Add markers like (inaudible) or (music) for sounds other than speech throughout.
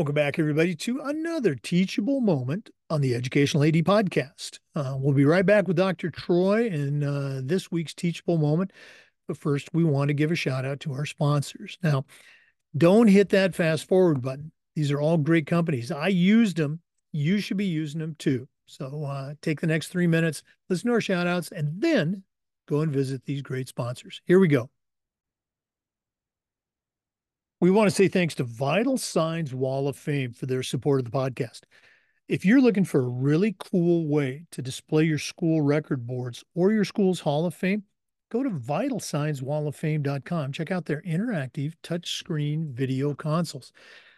Welcome back, everybody, to another teachable moment on the Educational AD podcast. Uh, we'll be right back with Dr. Troy in uh, this week's teachable moment. But first, we want to give a shout out to our sponsors. Now, don't hit that fast forward button. These are all great companies. I used them. You should be using them too. So uh, take the next three minutes, listen to our shout outs, and then go and visit these great sponsors. Here we go. We want to say thanks to Vital Signs Wall of Fame for their support of the podcast. If you're looking for a really cool way to display your school record boards or your school's Hall of Fame, go to vitalsignswalloffame.com. Check out their interactive touchscreen video consoles.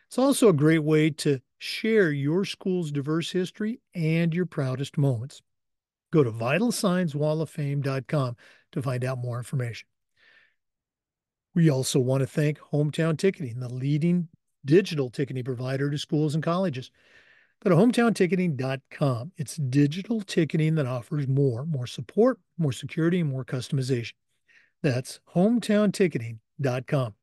It's also a great way to share your school's diverse history and your proudest moments. Go to vitalsignswalloffame.com to find out more information. We also want to thank Hometown Ticketing, the leading digital ticketing provider to schools and colleges. Go to hometownticketing.com. It's digital ticketing that offers more, more support, more security, and more customization. That's hometownticketing.com.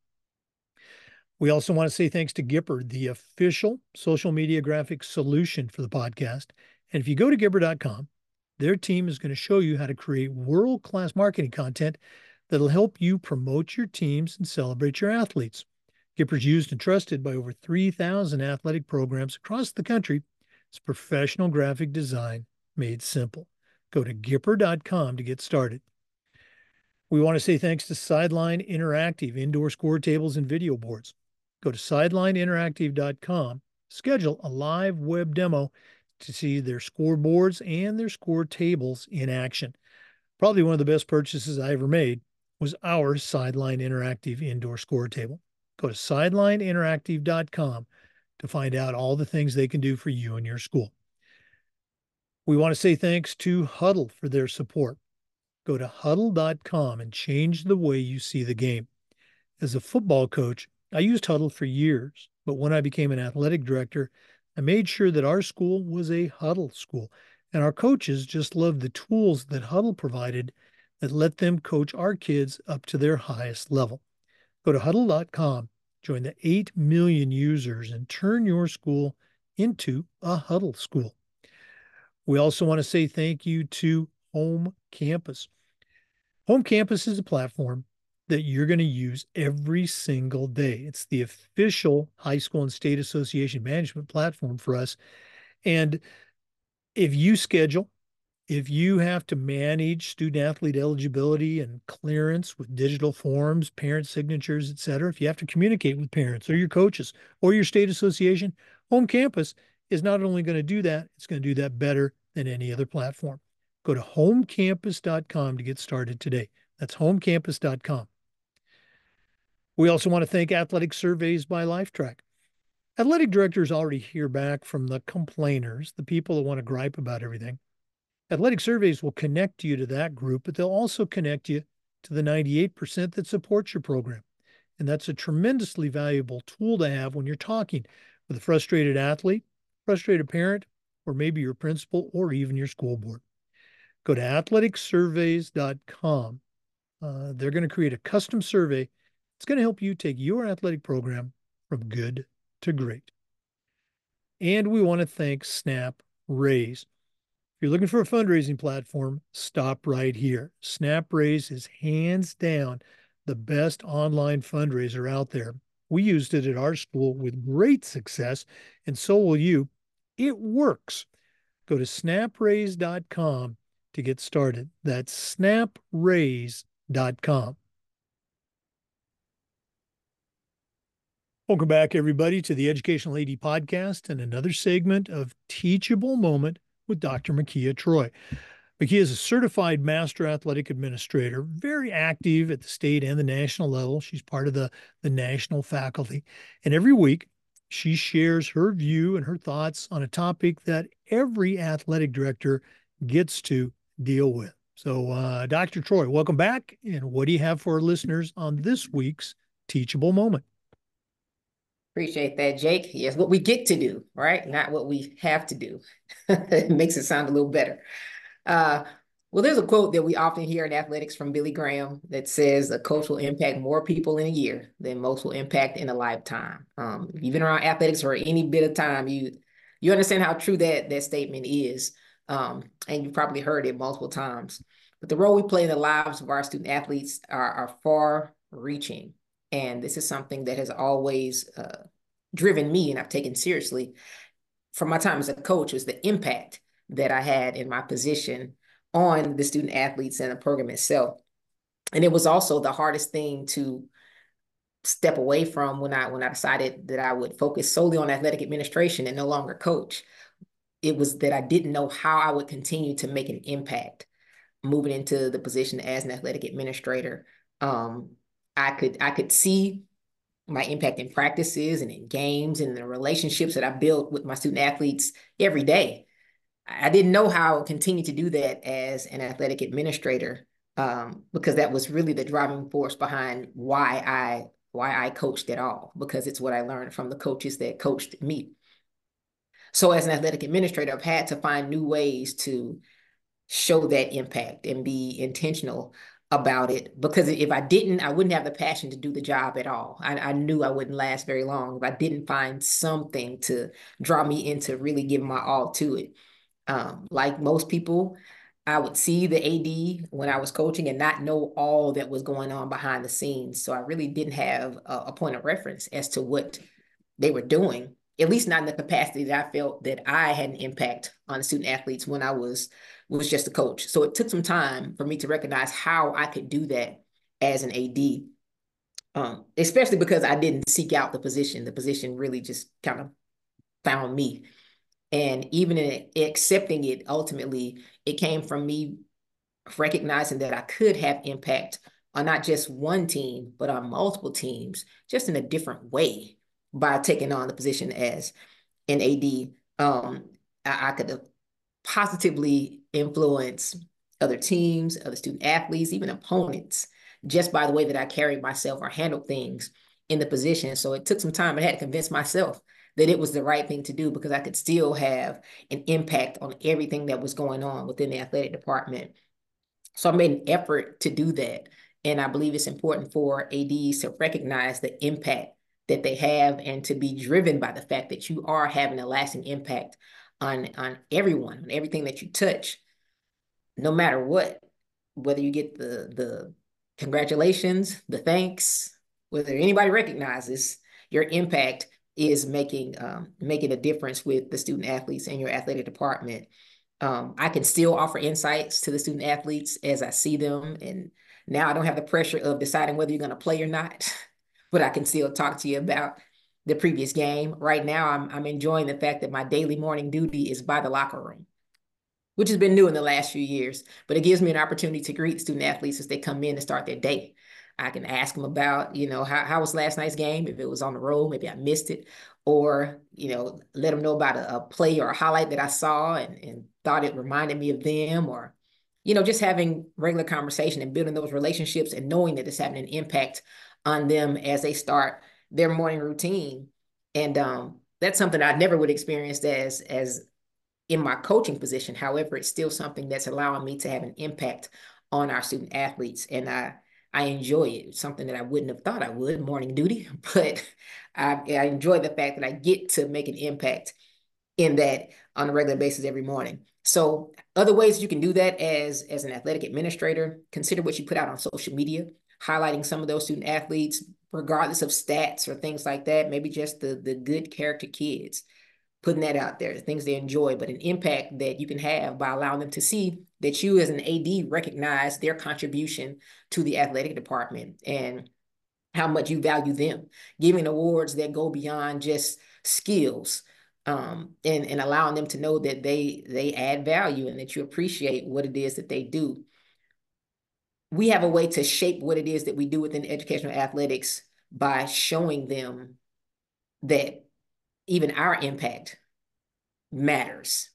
We also want to say thanks to Gipper, the official social media graphics solution for the podcast. And if you go to Gipper.com, their team is going to show you how to create world class marketing content that'll help you promote your teams and celebrate your athletes. Gipper's used and trusted by over 3,000 athletic programs across the country. It's professional graphic design made simple. Go to Gipper.com to get started. We want to say thanks to Sideline Interactive indoor score tables and video boards. Go to sidelineinteractive.com, schedule a live web demo to see their scoreboards and their score tables in action. Probably one of the best purchases I ever made was our Sideline Interactive indoor score table. Go to sidelineinteractive.com to find out all the things they can do for you and your school. We want to say thanks to Hudl for their support. Go to hudl.com and change the way you see the game. As a football coach, I used Hudl for years, but when I became an athletic director, I made sure that our school was a Hudl school, and our coaches just loved the tools that Hudl provided that let them coach our kids up to their highest level. Go to hudl.com, join the 8 million users, and turn your school into a Hudl school. We also want to say thank you to Home Campus. Home Campus is a platform that you're going to use every single day. It's the official high school and state association management platform for us. And if you schedule if you have to manage student athlete eligibility and clearance with digital forms, parent signatures, et cetera, if you have to communicate with parents or your coaches or your state association, home campus is not only going to do that, it's going to do that better than any other platform. Go to homecampus.com to get started today. That's homecampus.com. We also want to thank Athletic Surveys by Lifetrack. Athletic directors already hear back from the complainers, the people that want to gripe about everything. Athletic surveys will connect you to that group, but they'll also connect you to the 98% that supports your program. And that's a tremendously valuable tool to have when you're talking with a frustrated athlete, frustrated parent, or maybe your principal or even your school board. Go to athleticsurveys.com. Uh, they're going to create a custom survey. It's going to help you take your athletic program from good to great. And we want to thank Snap Raise. If you're looking for a fundraising platform, stop right here. SnapRaise is hands down the best online fundraiser out there. We used it at our school with great success, and so will you. It works. Go to snapraise.com to get started. That's snapraise.com. Welcome back, everybody, to the Educational AD podcast and another segment of Teachable Moment with Dr. Mekia Troy. Mekia is a certified master athletic administrator, very active at the state and the national level. She's part of the, the national faculty. And every week, she shares her view and her thoughts on a topic that every athletic director gets to deal with. So, uh, Dr. Troy, welcome back. And what do you have for our listeners on this week's Teachable Moment? Appreciate that, Jake. Yes, what we get to do, right? Not what we have to do. (laughs) it makes it sound a little better. Uh, Well, there's a quote that we often hear in athletics from Billy Graham that says a coach will impact more people in a year than most will impact in a lifetime. Um, if you've been around athletics for any bit of time, you you understand how true that that statement is. Um, and you've probably heard it multiple times. But the role we play in the lives of our student athletes are, are far reaching. And this is something that has always uh, driven me and I've taken seriously from my time as a coach was the impact that I had in my position on the student athletes and the program itself. And it was also the hardest thing to step away from when I when I decided that I would focus solely on athletic administration and no longer coach. It was that I didn't know how I would continue to make an impact moving into the position as an athletic administrator. Um, I could I could see my impact in practices and in games and the relationships that I built with my student athletes every day. I didn't know how I would continue to do that as an athletic administrator um, because that was really the driving force behind why I why I coached at all because it's what I learned from the coaches that coached me. So as an athletic administrator, I've had to find new ways to show that impact and be intentional about it because if I didn't, I wouldn't have the passion to do the job at all. I, I, knew I wouldn't last very long if I didn't find something to draw me into really giving my all to it. Um, like most people, I would see the AD when I was coaching and not know all that was going on behind the scenes. So I really didn't have a, a point of reference as to what they were doing, at least not in the capacity that I felt that I had an impact on the student athletes when I was was just a coach. So it took some time for me to recognize how I could do that as an AD. Um, especially because I didn't seek out the position. The position really just kind of found me. And even in accepting it, ultimately, it came from me recognizing that I could have impact on not just one team, but on multiple teams, just in a different way by taking on the position as an AD. Um, I, I could have positively influence other teams, other student athletes, even opponents, just by the way that I carried myself or handled things in the position. So it took some time. I had to convince myself that it was the right thing to do because I could still have an impact on everything that was going on within the athletic department. So I made an effort to do that. And I believe it's important for ADs to recognize the impact that they have and to be driven by the fact that you are having a lasting impact on, on everyone, on everything that you touch, no matter what, whether you get the, the congratulations, the thanks, whether anybody recognizes your impact is making um, making a difference with the student athletes in your athletic department. Um, I can still offer insights to the student athletes as I see them. And now I don't have the pressure of deciding whether you're going to play or not, (laughs) but I can still talk to you about the previous game. Right now, I'm, I'm enjoying the fact that my daily morning duty is by the locker room, which has been new in the last few years, but it gives me an opportunity to greet student athletes as they come in to start their day. I can ask them about, you know, how, how was last night's game? If it was on the road, maybe I missed it. Or, you know, let them know about a, a play or a highlight that I saw and, and thought it reminded me of them or, you know, just having regular conversation and building those relationships and knowing that it's having an impact on them as they start their morning routine. And um, that's something I never would experience as as in my coaching position. However, it's still something that's allowing me to have an impact on our student athletes. And I I enjoy it. It's something that I wouldn't have thought I would, morning duty, (laughs) but I, I enjoy the fact that I get to make an impact in that on a regular basis every morning. So other ways you can do that as, as an athletic administrator, consider what you put out on social media, highlighting some of those student athletes, regardless of stats or things like that, maybe just the, the good character kids putting that out there, the things they enjoy, but an impact that you can have by allowing them to see that you as an AD recognize their contribution to the athletic department and how much you value them, giving awards that go beyond just skills. Um, and, and allowing them to know that they they add value and that you appreciate what it is that they do. We have a way to shape what it is that we do within educational athletics by showing them that even our impact matters.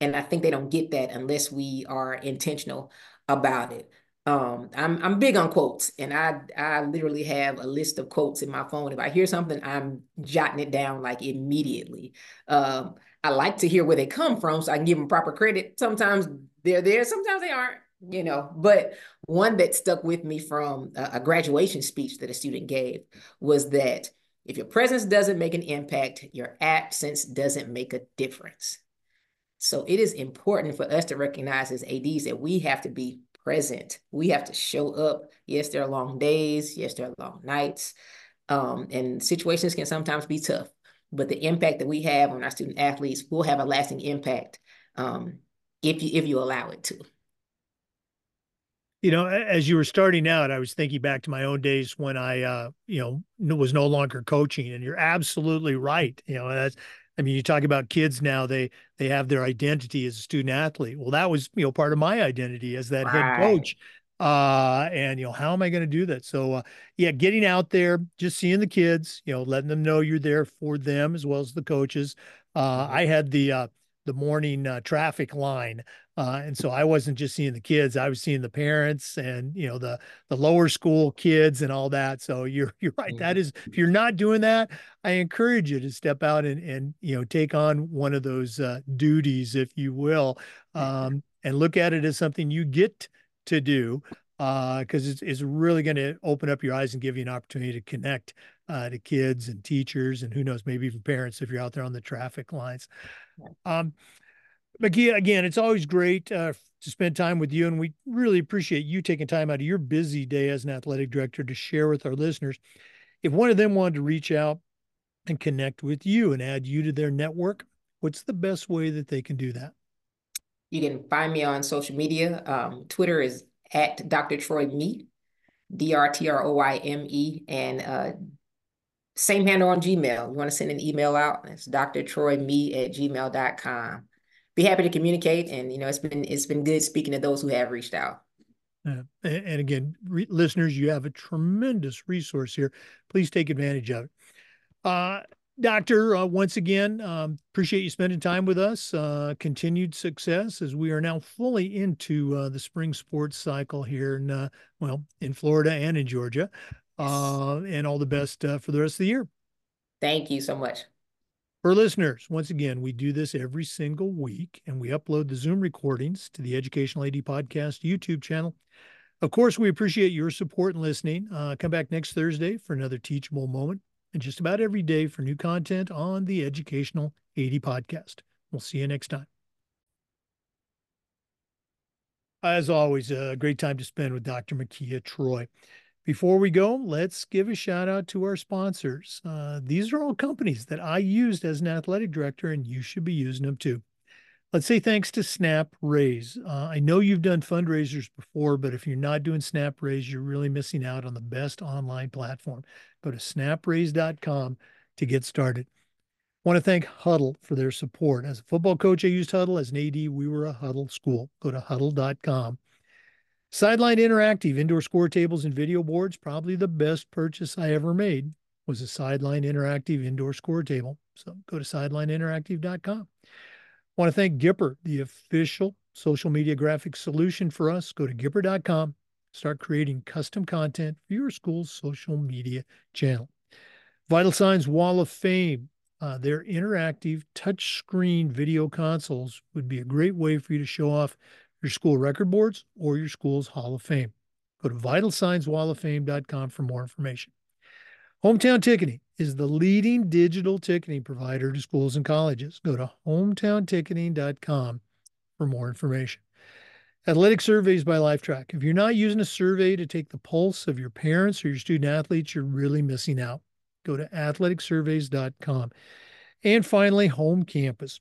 And I think they don't get that unless we are intentional about it. Um, I'm I'm big on quotes, and I I literally have a list of quotes in my phone. If I hear something, I'm jotting it down like immediately. Um, I like to hear where they come from, so I can give them proper credit. Sometimes they're there, sometimes they aren't. You know, but one that stuck with me from a, graduation speech that a student gave was that if your presence doesn't make an impact, your absence doesn't make a difference. So it is important for us to recognize as ADs that we have to be present. We have to show up. Yes, there are long days. Yes, there are long nights. Um, and situations can sometimes be tough, but the impact that we have on our student athletes will have a lasting impact um, if you if you allow it to. You know, as you were starting out, I was thinking back to my own days when I, uh, you know, was no longer coaching, and you're absolutely right. You know, that's, I mean, you talk about kids now; they they have their identity as a student athlete. Well, that was you know part of my identity as that right. head coach. Uh, and you know, how am I going to do that? So, uh, yeah, getting out there, just seeing the kids, you know, letting them know you're there for them as well as the coaches. Uh, mm-hmm. I had the uh, the morning uh, traffic line. Uh, and so I wasn't just seeing the kids; I was seeing the parents and you know the the lower school kids and all that. So you're (laughs) you're right. That is, if you're not doing that, I encourage you to step out and and you know take on one of those uh, duties, if you will, um, and look at it as something you get to do because uh, it's, it's really going to open up your eyes and give you an opportunity to connect uh, to kids and teachers and who knows maybe even parents if you're out there on the traffic lines um, again, it's always great uh, to spend time with you, and we really appreciate you taking time out of your busy day as an athletic director to share with our listeners. If one of them wanted to reach out and connect with you and add you to their network, what's the best way that they can do that? You can find me on social media. Um, Twitter is at Dr. Troy Me, D R T R O Y M E, and uh, same handle on Gmail. You want to send an email out? It's drtroyme at gmail.com. Be happy to communicate. And, you know, it's been, it's been good speaking to those who have reached out. Uh, and again, re- listeners, you have a tremendous resource here. Please take advantage of it. Uh, Doctor, uh, once again, um, appreciate you spending time with us. Uh, continued success as we are now fully into uh, the spring sports cycle here in, uh, well, in Florida and in Georgia uh, and all the best uh, for the rest of the year. Thank you so much. For listeners, once again, we do this every single week and we upload the Zoom recordings to the Educational AD Podcast YouTube channel. Of course, we appreciate your support and listening. Uh, come back next Thursday for another teachable moment and just about every day for new content on the Educational AD Podcast. We'll see you next time. As always, a great time to spend with Dr. Mekia Troy. Before we go, let's give a shout out to our sponsors. Uh, these are all companies that I used as an athletic director, and you should be using them too. Let's say thanks to Snap Raise. Uh, I know you've done fundraisers before, but if you're not doing Snap Raise, you're really missing out on the best online platform. Go to snapraise.com to get started. I want to thank Hudl for their support. As a football coach, I used Hudl. As an AD, we were a Hudl school. Go to hudl.com. Sideline Interactive indoor score tables and video boards, probably the best purchase I ever made was a Sideline Interactive indoor score table. So go to sidelineinteractive.com. Want to thank Gipper, the official social media graphics solution for us. Go to gipper.com, start creating custom content for your school's social media channel. Vital Signs Wall of Fame, uh, their interactive touchscreen video consoles would be a great way for you to show off your school record boards, or your school's Hall of Fame. Go to vitalsignswalloffame.com for more information. Hometown Ticketing is the leading digital ticketing provider to schools and colleges. Go to hometownticketing.com for more information. Athletic surveys by Lifetrack. If you're not using a survey to take the pulse of your parents or your student athletes, you're really missing out. Go to athleticsurveys.com. And finally, Home Campus.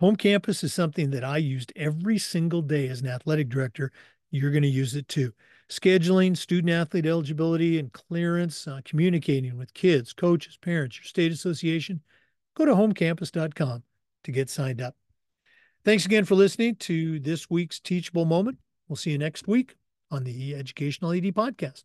Home campus is something that I used every single day as an athletic director. You're going to use it too. Scheduling, student athlete eligibility and clearance, uh, communicating with kids, coaches, parents, your state association. Go to homecampus.com to get signed up. Thanks again for listening to this week's Teachable Moment. We'll see you next week on the Educational AD Podcast.